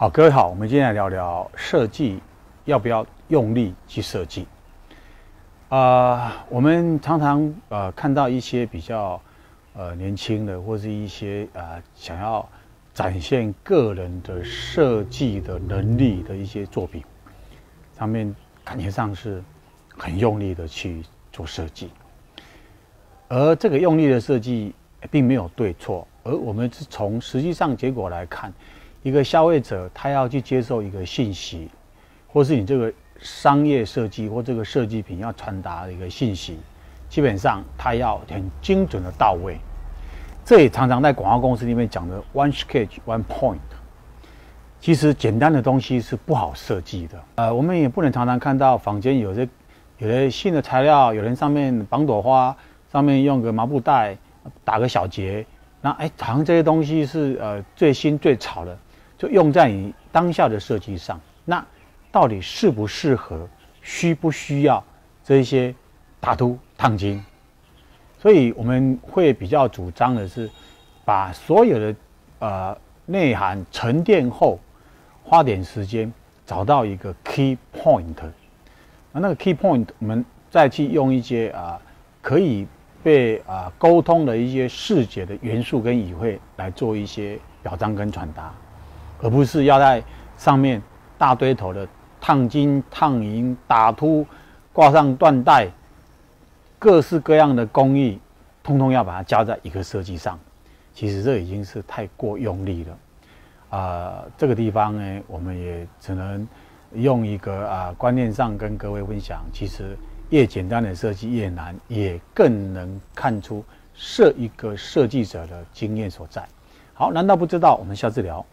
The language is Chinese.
好，各位好，我们今天来聊聊设计要不要用力去设计。啊、我们常常呃看到一些比较呃年轻的，或是一些呃想要展现个人的设计的能力的一些作品，上面感觉上是很用力的去做设计，而这个用力的设计并没有对错，而我们是从实际上结果来看。一个消费者，他要去接受一个信息，或是你这个商业设计或这个设计品要传达的一个信息，基本上他要很精准的到位。这也常常在广告公司里面讲的 “one sketch one point”。其实简单的东西是不好设计的。呃，我们也不能常常看到坊间有些有的新的材料，有人上面绑朵花，上面用个麻布袋打个小结，那哎，好像这些东西是呃最新最潮的。就用在你当下的设计上，那到底适不适合，需不需要这些打凸烫金？所以我们会比较主张的是，把所有的呃内涵沉淀后，花点时间找到一个 key point，那那个 key point 我们再去用一些啊、可以被啊、沟通的一些视觉的元素跟语汇来做一些表彰跟传达。而不是要在上面大堆头的烫金、烫银、打凸、挂上缎带，各式各样的工艺，通通要把它加在一个设计上。其实这已经是太过用力了。啊、这个地方呢，我们也只能用一个啊、观念上跟各位分享。其实越简单的设计越难，也更能看出设一个设计者的经验所在。好，难道不知道？我们下次聊。